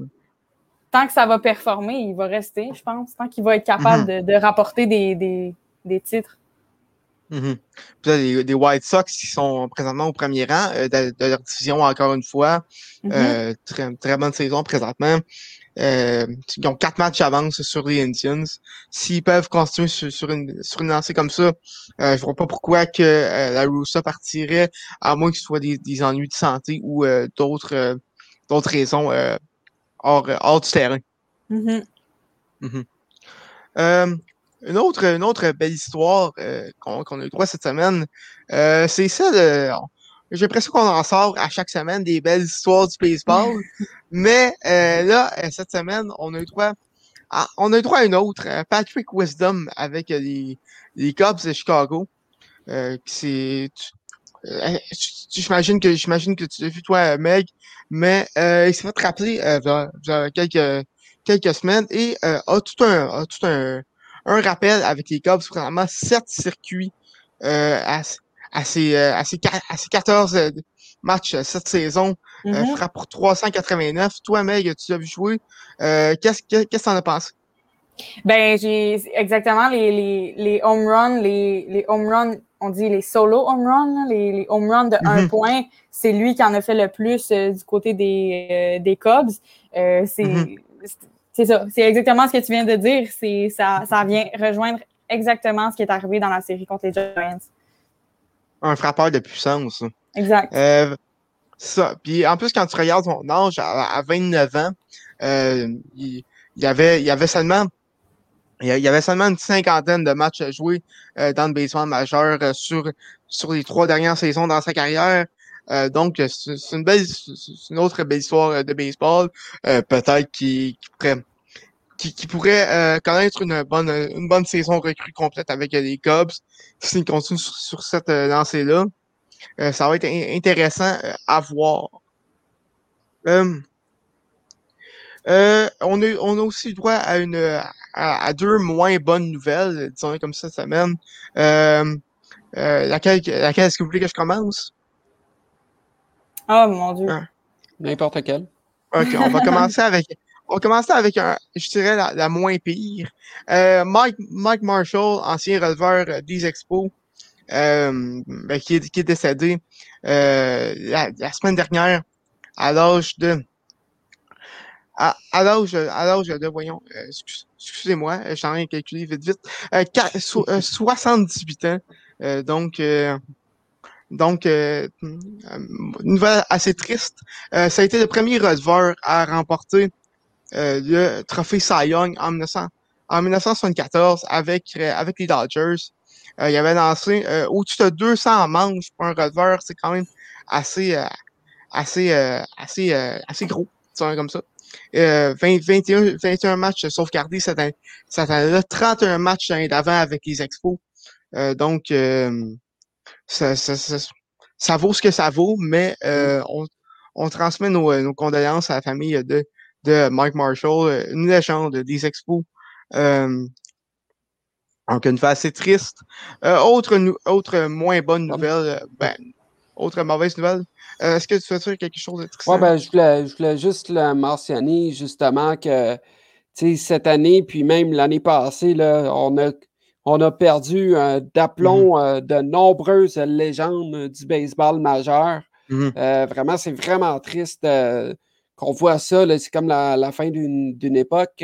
tant que ça va performer, il va rester, je pense. Tant qu'il va être capable mm-hmm. de, rapporter des, des, des titres. Mm-hmm. Puis là, des White Sox qui sont présentement au premier rang euh, de, leur division encore une fois. Mm-hmm. euh, très, très bonne saison présentement. Euh, ils ont quatre matchs d'avance sur les Indians. S'ils peuvent continuer sur, une, sur une lancée comme ça, euh, je vois pas pourquoi que euh, la Russa partirait, à moins que ce soit des, des ennuis de santé ou euh, d'autres d'autres raisons hors, hors du terrain. Mm-hmm. Mm-hmm. une autre, une autre belle histoire qu'on a eu droit cette semaine, c'est celle j'ai l'impression qu'on en sort à chaque semaine des belles histoires du baseball. (laughs) Mais euh, là, euh, cette semaine, on a eu droit à, on a eu droit à une autre. Euh, Patrick Wisdom avec les, les Cubs de Chicago. Euh, c'est j'imagine que j'imagine que tu l'as vu toi, Meg, mais euh, il s'est fait rappeler euh, quelques quelques semaines et a tout un a tout un, un rappel avec les Cubs, vraiment sept circuits à, à ses, euh, à ses, 14 euh, matchs euh, cette saison. Mm -hmm. frappe pour 389. Toi, Meg, tu l'as vu jouer? Qu'est-ce que tu en as pensé? Ben, j'ai exactement les, les, les home runs, les, les home runs, on dit les solo home runs, les, les home runs de un mm-hmm. point. C'est lui qui en a fait le plus du côté des, des Cubs. c'est mm-hmm. c'est ça. C'est exactement ce que tu viens de dire. Ça, ça vient rejoindre exactement ce qui est arrivé dans la série contre les Giants un frappeur de puissance. Exact. Euh, ça. Puis en plus, quand tu regardes son âge, à, 29 ans, euh, il, y avait, il avait seulement il y avait seulement une cinquantaine de matchs à jouer euh, dans le baseball majeur euh, sur, sur les trois dernières saisons dans sa carrière. Euh, donc, c'est une belle, une autre belle histoire de baseball. Peut-être qui, qui pourrait, qui, qui pourrait connaître une bonne, une bonne saison recrue complète avec les Cubs s'il continue sur, cette euh, lancée-là, euh, ça va être intéressant euh, à voir. on, a, on a aussi droit à une à, deux moins bonnes nouvelles, disons comme ça cette semaine. laquelle, laquelle est-ce que vous voulez que je commence? Oh mon dieu. Ah. N'importe quelle. OK, on va commencer avec on va commencer avec un, je dirais la, moins pire. Euh, Mike, Mike Marshall, ancien releveur euh, des Expos, euh, ben, qui, est, qui est décédé euh, la, semaine dernière à l'âge de à, à l'âge à l'âge de voyons excusez-moi j'ai rien calculé vite vite 78 ans donc donc, euh, une nouvelle assez triste. ça a été le premier releveur à remporter euh, le trophée Cy Young en, 1900, en 1974 avec, euh, avec les Dodgers. Euh, il avait lancé au-dessus de 200 manches pour un releveur. C'est quand même assez, assez, assez, assez gros, comme ça. 20, 21, 21 matchs sauvegardés cette année-là, 31 matchs d'avant avec les Expos. donc, ça, ça, ça, ça, vaut ce que ça vaut, mais on, on transmet nos, nos, condoléances à la famille de, de Mike Marshall, une légende des expos. donc, une fois assez triste. autre, autre moins bonne nouvelle, ben, autre mauvaise nouvelle. Est-ce que tu veux dire quelque chose de triste? Oui, ben, je voulais, je voulais juste le mentionner, justement, que cette année, puis même l'année passée, là, on, a, on a perdu euh, d'aplomb mm-hmm. euh, de nombreuses légendes du baseball majeur. Mm-hmm. Euh, vraiment, c'est vraiment triste qu'on voit ça. C'est comme la, fin d'une époque,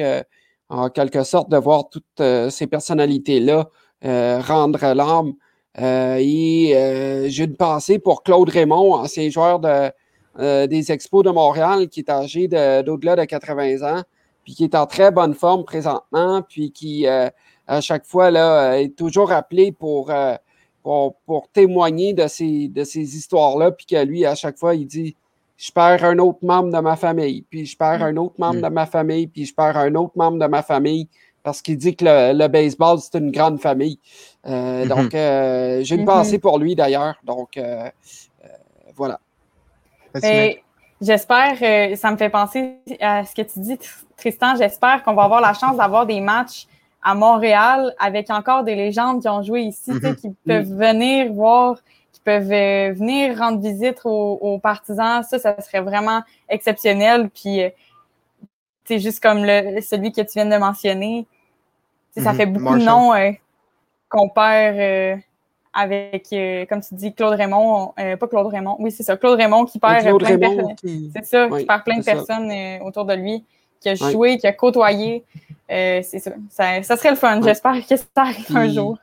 en quelque sorte, de voir toutes ces personnalités-là rendre l'âme. et j'ai une pensée pour Claude Raymond, ancien joueur de, des Expos de Montréal, qui est âgé d'au-delà de 80 ans puis qui est en très bonne forme présentement, puis qui, euh, à chaque fois, là, euh, est toujours appelé euh, pour, pour, témoigner de ces, de ces histoires-là, puis que lui, à chaque fois, il dit Je perds un autre membre de ma famille, puis je perds un autre membre de ma famille, puis je perds un autre membre de ma famille, parce qu'il dit que le, baseball, c'est une grande famille. Mm-hmm. Donc, j'ai une mm-hmm. pensée pour lui, d'ailleurs. Donc, voilà. J'espère, ça me fait penser à ce que tu dis, Tristan, j'espère qu'on va avoir la chance d'avoir des matchs à Montréal avec encore des légendes qui ont joué ici, mhm. qui peuvent venir voir, peuvent euh, venir rendre visite aux, partisans. Ça, ça serait vraiment exceptionnel. Puis, c'est euh, juste comme le, celui que tu viens de mentionner. Ça mhm. fait beaucoup de noms euh, qu'on perd avec, comme tu dis, Claude Raymond, pas Claude Raymond, oui, c'est ça, Claude Raymond qui perd plein de personnes. C'est ça, qui perd plein de personnes autour de lui qui a joué, qui a côtoyé. Euh, c'est ça. ça. serait le fun. J'espère que ça arrive un jour.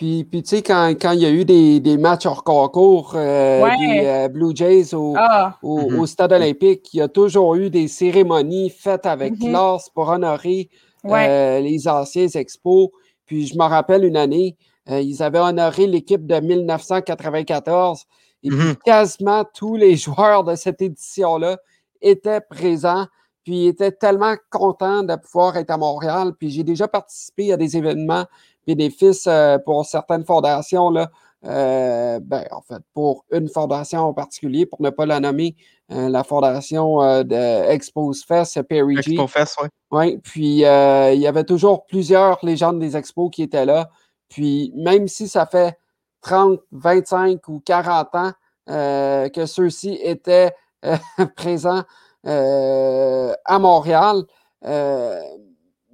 Puis, puis tu sais, quand, quand, il y a eu des, des matchs hors concours euh, des euh, Blue Jays au, ah. au, mm-hmm. Stade olympique, il y a toujours eu des cérémonies faites avec mm classe pour honorer les anciens expos. Puis je me rappelle une année, ils avaient honoré l'équipe de 1994 et puis mm-hmm. quasiment tous les (laughs) joueurs de cette édition-là étaient présents. Puis il était tellement content de pouvoir être à Montréal. Puis j'ai déjà participé à des événements bénéfices euh, pour certaines fondations. Là. Euh, ben, en fait, pour une fondation en particulier, pour ne pas la nommer, euh, la fondation de Expose Fest, Perry G. Fest, oui. Oui, puis il y avait toujours plusieurs légendes des expos qui étaient là. Puis même si ça fait 30, 25 ou 40 ans que ceux-ci étaient (laughs) présents euh, à Montréal, euh,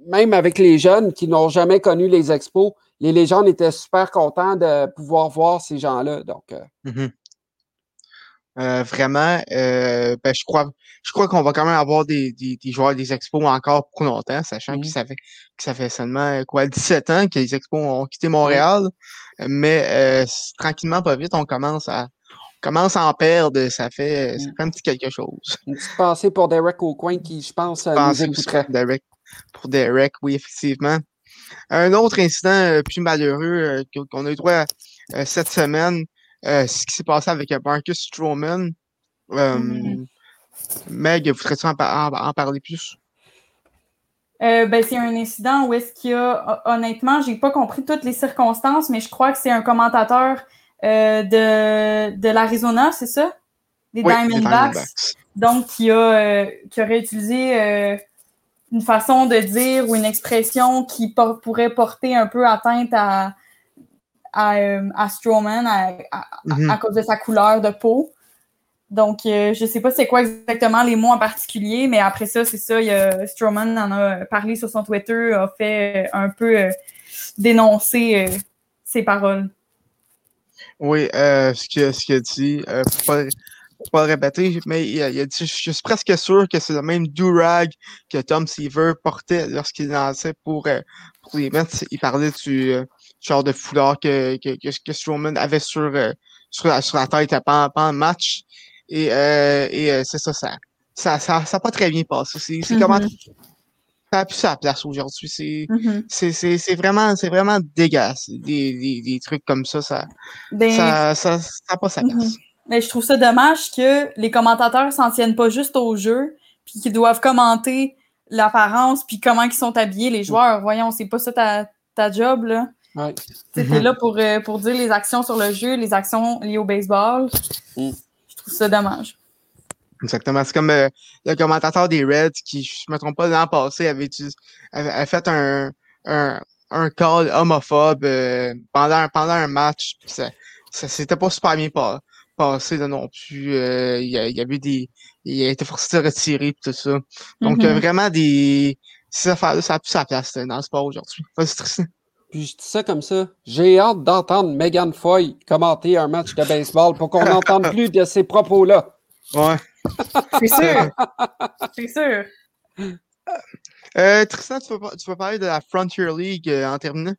même avec les jeunes qui n'ont jamais connu les expos, les légendes étaient super contents de pouvoir voir ces gens-là. Donc, euh. mm-hmm. vraiment, ben, je crois, je crois qu'on va quand même avoir des, des, joueurs des expos encore pour longtemps, sachant que, mm-hmm. ça fait, que ça fait seulement quoi 17 ans que les expos ont quitté Montréal. Mais tranquillement, pas vite, on commence à, commence à en perdre, ça fait, ça mm. fait un petit quelque chose. Une petite pensée pour Derek Aucoin qui, je pense, nous écouterait. Pour Derek, pour Derek, oui, effectivement. Un autre incident euh, plus malheureux euh, qu'on a eu droit euh, cette semaine, ce qui s'est passé avec Marcus Stroman. Mm-hmm. Meg, voudrais-tu en, en, parler plus? ben, c'est un incident où est-ce qu'il y a, honnêtement, j'ai pas compris toutes les circonstances, mais je crois que c'est un commentateur euh, de, de l'Arizona, c'est ça? Des Diamondbacks. Donc, qui, a, euh, qui aurait utilisé euh, une façon de dire ou une expression qui pourrait porter un peu atteinte à, à, à Strowman mm-hmm. à, cause de sa couleur de peau. Donc, je ne sais pas c'est quoi exactement les mots en particulier, mais après ça, c'est ça, il Strowman en a parlé sur son Twitter, a fait un peu dénoncer ses paroles. Oui, euh, ce qu'il ce a dit, euh, pas, pas le répéter, mais il a, dit, je suis presque sûr que c'est le même durag que Tom Seaver portait lorsqu'il lançait pour, euh, pour les Mets. Il parlait du euh, genre de foulard que, que, que, Strowman avait sur, sur, la, sur la tête pendant, pendant le match. Et, et c'est ça, ça ça, ça, pas très bien passé. C'est comment ça a plus sa place aujourd'hui. Mm-hmm. C'est c'est c'est vraiment c'est vraiment dégueulasse. Des, des, des, trucs comme ça, ça ben, ça, ça, ça, pas sa place. Mm-hmm. Mais je trouve ça dommage que les commentateurs s'en tiennent pas juste au jeu, puis qu'ils doivent commenter l'apparence, puis comment ils sont habillés, les joueurs. Voyons, c'est pas ça ta, ta job, là. Ouais. C'était là pour, euh, pour dire les actions sur le jeu, les actions liées au baseball. Mm. Je trouve ça dommage. Exactement. C'est comme euh, le commentateur des Reds qui, je me trompe pas, l'an passé avait, utilisé- avait, avait fait un, un, un call homophobe euh, pendant, pendant un match. Ça, ça s'était pas super bien pa- passé là, non plus. Euh, il, y a- il y avait des. Il a été forcé de retirer tout ça. Donc Mhm. euh, vraiment des. Ces affaires-là, ça a plus sa place dans le sport aujourd'hui. Vas-y, Tristan. (laughs) Puis je dis ça comme ça. J'ai hâte d'entendre Megan Foy commenter un match de baseball pour qu'on (laughs) n'entende plus de ces propos-là. Ouais. C'est sûr. (laughs) C'est sûr. Euh, Tristan, tu peux parler de la Frontier League euh, en terminant?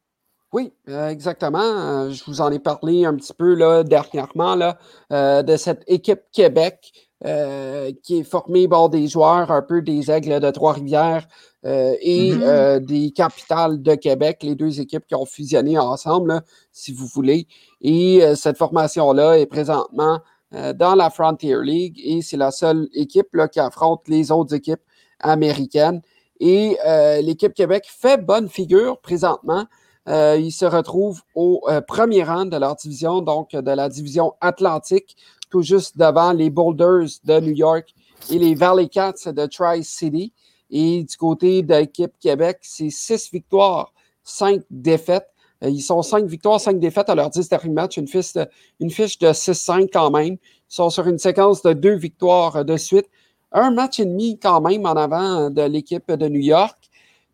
Oui, euh, exactement. Euh, je vous en ai parlé un petit peu là, dernièrement là, euh, de cette équipe Québec euh, qui est formée par des joueurs un peu des Aigles de Trois-Rivières euh, et Mhm. euh, des Capitales de Québec, les deux équipes qui ont fusionné ensemble, là, si vous voulez. Et euh, cette formation-là est présentement euh, dans la Frontier League et c'est la seule équipe là, qui affronte les autres équipes américaines. Et euh, l'équipe Québec fait bonne figure présentement. Euh, ils se retrouvent au euh, premier rang de leur division, donc de la division Atlantique, tout juste devant les Boulders de New York et les Valley Cats de Tri-City. Et du côté de l'équipe Québec, c'est six victoires, cinq défaites. Euh, ils sont cinq victoires, cinq défaites à leur 10 derniers matchs, une fiche de, une fiche de 6-5 quand même. Ils sont sur une séquence de deux victoires euh, de suite. Un match et demi quand même en avant euh, de l'équipe de New York.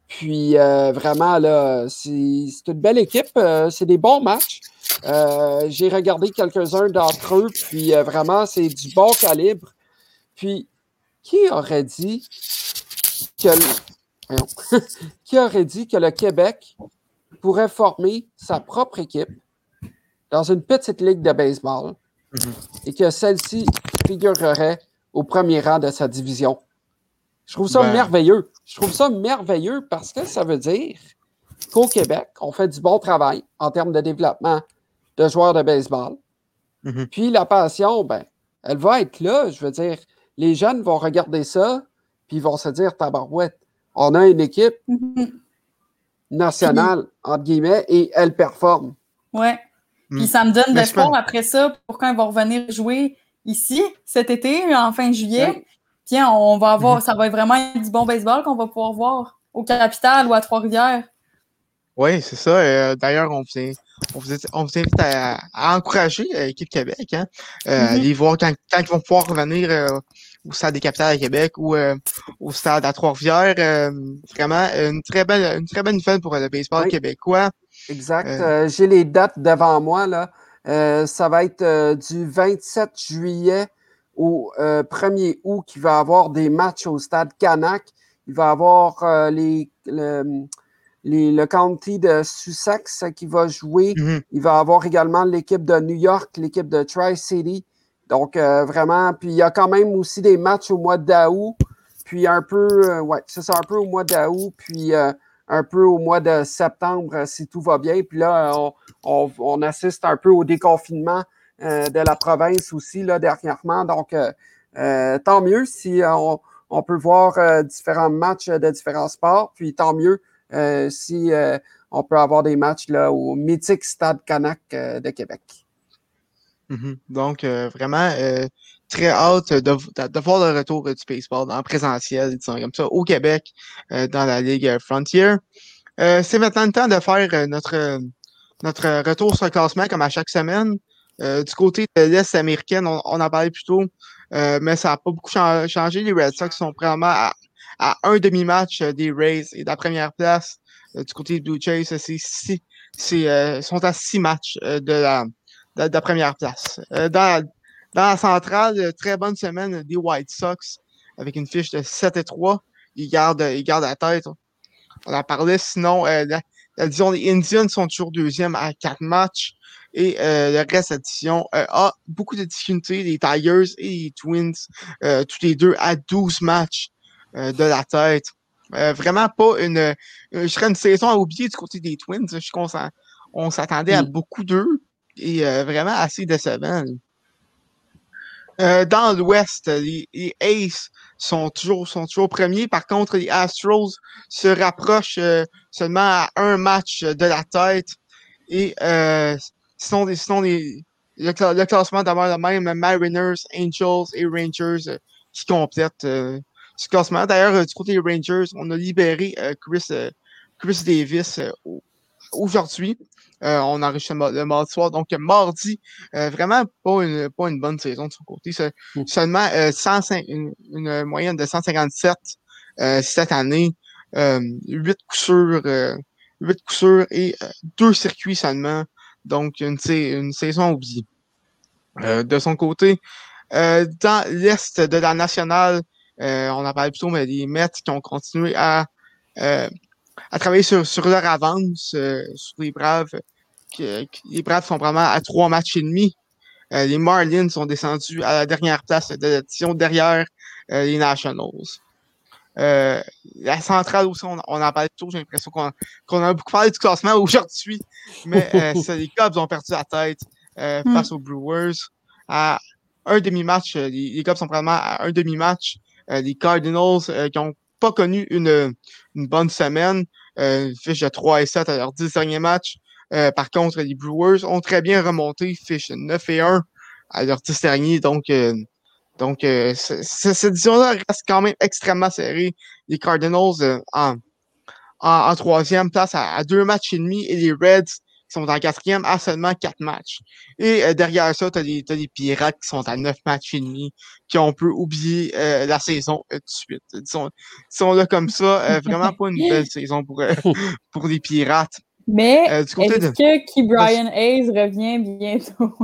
Puis vraiment, là, c'est une belle équipe. c'est des bons matchs. J'ai regardé quelques-uns d'entre eux, puis vraiment, c'est du bon calibre. Puis, qui aurait dit que (laughs) qui aurait dit que le Québec pourrait former sa propre équipe dans une petite ligue de baseball Mhm. et que celle-ci figurerait au premier rang de sa division? Je trouve ça Ben. merveilleux. Je trouve ça merveilleux parce que ça veut dire qu'au Québec, on fait du bon travail en termes de développement de joueurs de baseball. Mhm. Puis la passion, ben, elle va être là. Je veux dire, les jeunes vont regarder ça, puis ils vont se dire, tabarouette, on a une équipe Mhm. Nationale, entre guillemets, et elle performe. Ouais. Mm. Puis ça me donne Mais de c'est pas- fond après ça pour quand ils vont revenir jouer ici cet été, en fin juillet. Ouais. Puis on va avoir, Mhm. ça va être vraiment du bon baseball qu'on va pouvoir voir au Capital ou à Trois-Rivières. Oui, c'est ça. Euh, D'ailleurs, on vous, in- on, vous, on vous invite à, à encourager euh, l'équipe Québec, hein, euh, Mhm. aller voir quand, quand ils vont pouvoir revenir euh, au stade des capitales à Québec ou euh, au stade à Trois-Rivières. euh, vraiment, une très belle, une très belle nouvelle pour le baseball Oui. québécois. Exact. Euh. Euh, J'ai les dates devant moi. Là. Euh, ça va être euh, du 27 juillet au euh, 1er août qu'il va avoir des matchs au stade Canac. Il va y avoir euh, les, le, les- le county de Sussex qui va jouer. Mhm. Il va y avoir également l'équipe de New York, l'équipe de Tri-City. Donc, euh, vraiment, puis il y a quand même aussi des matchs au mois d'août, puis un peu, euh, ouais, c'est ça, un peu au mois d'août, puis euh, un peu au mois de septembre, euh, si tout va bien. Puis là, on, on- on assiste un peu au déconfinement euh, de la province aussi, là, dernièrement. Donc, euh, euh, tant mieux si euh, on, on peut voir euh, différents matchs de différents sports, puis tant mieux euh, si euh, on peut avoir des matchs là, au mythique Stade Canac euh, de Québec. Mhm. Donc, euh, vraiment, euh, très hâte de, voir le retour euh, du baseball en présentiel, disons comme ça, au Québec, dans la Ligue Frontier. C'est maintenant le temps de faire notre, notre retour sur le classement, comme à chaque semaine. Du côté de l'Est américaine, on, en parlait plus tôt, mais ça n'a pas beaucoup chan- changé. Les Red Sox sont vraiment à, un demi-match des Rays et de la première place. Du côté de Blue Jays, c'est six, c'est, sont à six matchs de la de, de la première place. Euh, dans, dans la centrale, euh, très bonne semaine des White Sox avec une fiche de 7 et 3. Ils gardent, ils gardent la tête. On en parlait. Sinon, euh, la, la division des Indians sont toujours deuxième à 4 matchs. Et euh, le reste de la division euh, a beaucoup de difficultés. Les Tigers et les Twins, euh, tous les deux à 12 matchs euh, de la tête. Euh, vraiment pas une, euh, je serais une saison à oublier du côté des Twins. Je suis qu'on s'en- on s'attendait à Mm. beaucoup d'eux et euh, vraiment assez décevant. Euh, dans l'Ouest, les, les Aces sont toujours, sont toujours premiers. Par contre, les Astros se rapprochent euh, seulement à un match de la tête. Et sinon, les, le, classement demeure le même. Mariners, Angels et Rangers qui complètent ce classement. D'ailleurs, du côté des Rangers, on a libéré Chris, Chris Davis aujourd'hui. On enregistre le, mardi soir. Donc, mardi, vraiment pas une, pas une bonne saison de son côté. Mm. Seulement 105, une, une, moyenne de 157 cette année. 8 coups sûrs, 8 coups sûrs et deux circuits seulement. Donc, une, une saison oubliée. Euh, de son côté, euh, dans l'Est de la nationale, euh, on en parlé plutôt, mais les Mets qui ont continué à, à travailler sur, sur leur avance, sur les Braves. les Braves sont vraiment à trois matchs et demi. les Marlins sont descendus à la dernière place de l'édition derrière les Nationals. Euh, la centrale aussi, on, en parlé tout. J'ai l'impression qu'on a beaucoup parlé du classement (laughs) aujourd'hui. Mais euh, (laughs) les Cubs ont perdu la tête euh, hmm. face aux Brewers. À un demi-match, les, les, Cubs sont vraiment à un demi-match. les Cardinals qui ont pas connu une, une bonne semaine, fiche de 3 et 7 à leur 10 derniers matchs. par contre, les Brewers ont très bien remonté, fiche 9 et 1 à leur 10 derniers. Donc, donc, euh, cette division-là reste quand même extrêmement serrée. Les Cardinals euh, en, en, troisième place à, deux matchs et demi et les Reds sont en quatrième à seulement quatre matchs. Et euh, derrière ça, tu as, les Pirates qui sont à neuf matchs et demi, qui ont peu oublié la saison tout de suite. Ils sont, ils sont là comme ça. vraiment pas une belle saison pour, (laughs) pour les Pirates. Mais est-ce que Key Brian Hayes revient bientôt?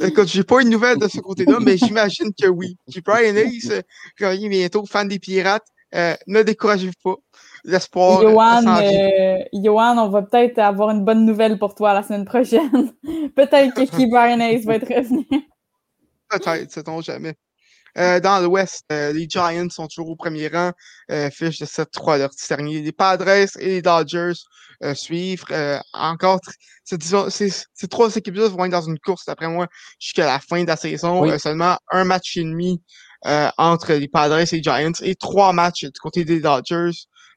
Écoute, j'ai pas une nouvelle de ce côté-là, mais j'imagine que oui. Brian Hayes euh, revient bientôt, fan des pirates. Euh, ne découragez pas. L'espoir. Johan, euh, on va peut-être avoir une bonne nouvelle pour toi la semaine prochaine. (laughs) peut-être que Brian Hayes va être revenu. Peut-être, sait-on jamais. Euh, dans l'Ouest, euh, les Giants sont toujours au premier rang, euh, fiche de 7-3 leur dernier. Les Padres et les Dodgers euh, suivent. encore, ces trois équipes-là vont être dans une course, d'après moi, jusqu'à la fin de la saison. seulement un match et demi entre les Padres et les Giants et trois matchs du côté des Dodgers.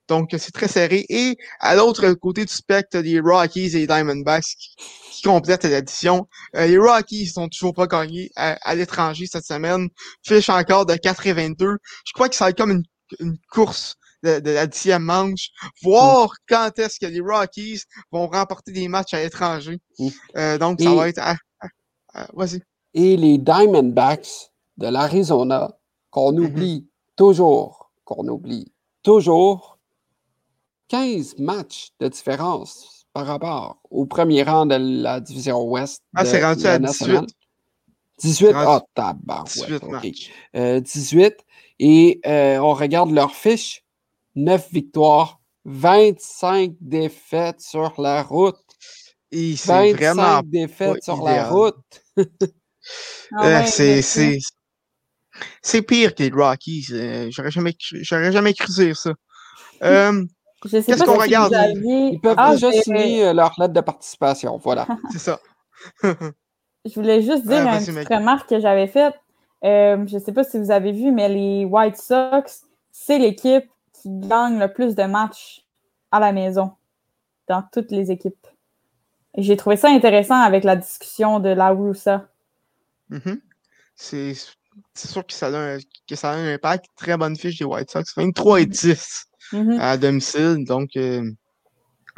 Donc, c'est très serré. Et à l'autre côté du spectre, les Rockies et les Diamondbacks qui, complètent l'addition. Euh, les Rockies sont toujours pas gagnés à, l'étranger cette semaine. Fiche encore de 4 et 22. Je crois que ça va être comme une, course de, la dixième manche. Voir quand est-ce que les Rockies vont remporter des matchs à l'étranger. Euh, donc, ça va être... Vas-y. Et les Diamondbacks de l'Arizona, qu'on mm-hmm. oublie toujours, qu'on oublie toujours, 15 matchs de différence par rapport au premier rang de la division Ouest. Ah, c'est rendu à 18. 18, ah, oh, tabac. 18, ouais, 18. Et euh, on regarde leur fiche 9 victoires, 25 défaites sur la route. Et c'est vraiment défaites sur la route. ah, euh, c'est, c'est, pire que les Rockies. Euh, j'aurais jamais, j'aurais jamais cru ça. (laughs) Euh, Qu'est-ce qu'on regarde? Ils peuvent ah, déjà signer euh, leur lettre de participation. Voilà. (laughs) C'est ça. je voulais juste dire une petite remarque que j'avais faite. Euh, je ne sais pas si vous avez vu, mais les White Sox, c'est l'équipe qui gagne le plus de matchs à la maison dans toutes les équipes. J'ai trouvé ça intéressant avec la discussion de la Russa. Mm-hmm. C'est sûr que ça, a un, que ça a un impact. Très bonne fiche des White Sox. 23 et 10. Mm-hmm. à domicile. Donc, euh,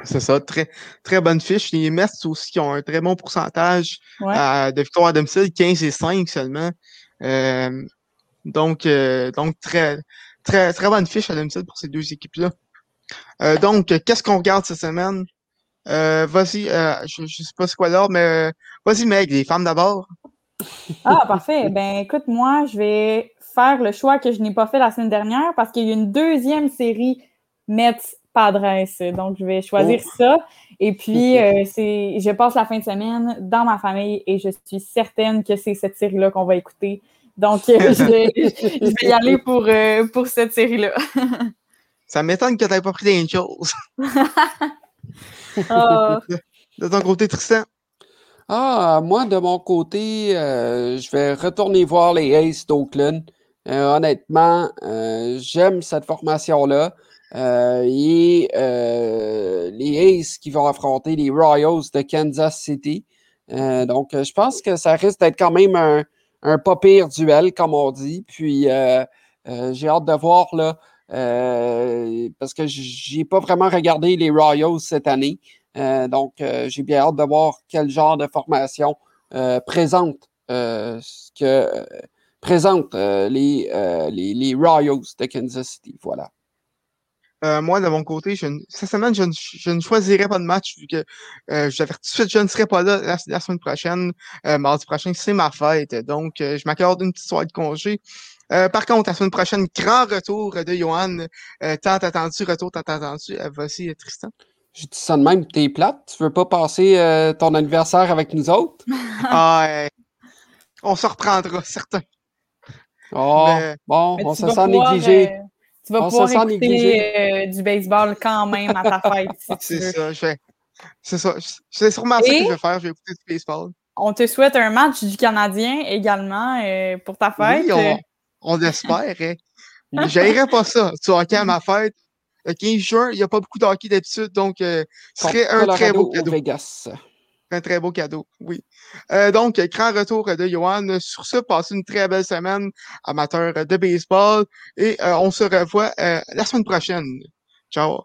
c'est ça, très, très bonne fiche. Les Mets aussi qui ont un très bon pourcentage de victoires à domicile, 15 et 5 seulement. Euh, donc, euh, donc très, très, très bonne fiche à domicile pour ces deux équipes-là. donc, qu'est-ce qu'on regarde cette semaine? vas-y, je, ne sais pas c'est quoi l'ordre, mais vas-y, Meg, les femmes d'abord. Ah, parfait. Ben, écoute, moi, je vais faire le choix que je n'ai pas fait la semaine dernière parce qu'il y a une deuxième série Mets Padres. Donc, je vais choisir oh. ça. Et puis, euh, c'est, je passe la fin de semaine dans ma famille et je suis certaine que c'est cette série-là qu'on va écouter. Donc, euh, (laughs) je, vais, y aller pour, euh, pour cette série-là. (laughs) ça m'étonne que tu n'aies pas pris des choses. oh. (laughs) De ton côté, Tristan? Ah, moi, de mon côté, je vais retourner voir les Aces d'Oakland. Euh, honnêtement, euh, j'aime cette formation-là. Euh, et les Aces qui vont affronter les Royals de Kansas City. donc, je pense que ça risque d'être quand même un, un pas pire duel, comme on dit. Puis, j'ai hâte de voir, là, parce que j'ai pas vraiment regardé les Royals cette année. donc, j'ai bien hâte de voir quel genre de formation présente, que, présente les, les, les Royals de Kansas City. Voilà. Euh, moi, de mon côté, je cette semaine, je ne, je ne choisirai pas de match vu que euh, tout de suite, je ne serai pas là la, semaine prochaine. Euh, mardi prochain, c'est ma fête. Donc, je m'accorde une petite soirée de congé. par contre, la semaine prochaine, grand retour de Johan. tant attendu, retour tant attendu. voici Tristan. Je dis ça de même, t'es plate. Tu veux pas passer ton anniversaire avec nous autres? (laughs) ah, on se reprendra, certain. Oh, bon, on se sent négligé. Tu vas pouvoir écouter euh, du baseball quand même à ta fête. c'est ça, je vais. C'est ça. C'est sûrement ça que je vais faire. Je vais écouter du baseball. On te souhaite un match du Canadien également euh, pour ta fête. Oui, on, on espère. Hein. J'aimerais pas ça. Tu hockey à ma fête. Le 15 juin, il n'y a pas beaucoup de hockey d'habitude, donc euh, ce serait un très beau cadeau. Vegas. Un très beau cadeau, oui. Euh, donc, grand retour de Johan. Sur ce, passez une très belle semaine, amateur de baseball. Et euh, on se revoit euh, la semaine prochaine. Ciao.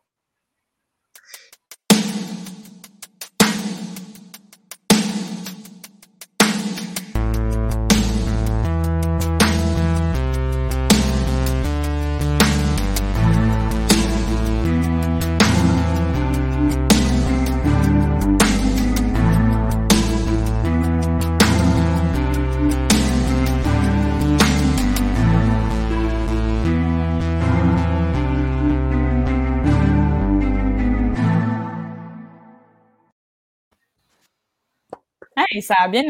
Ça a bien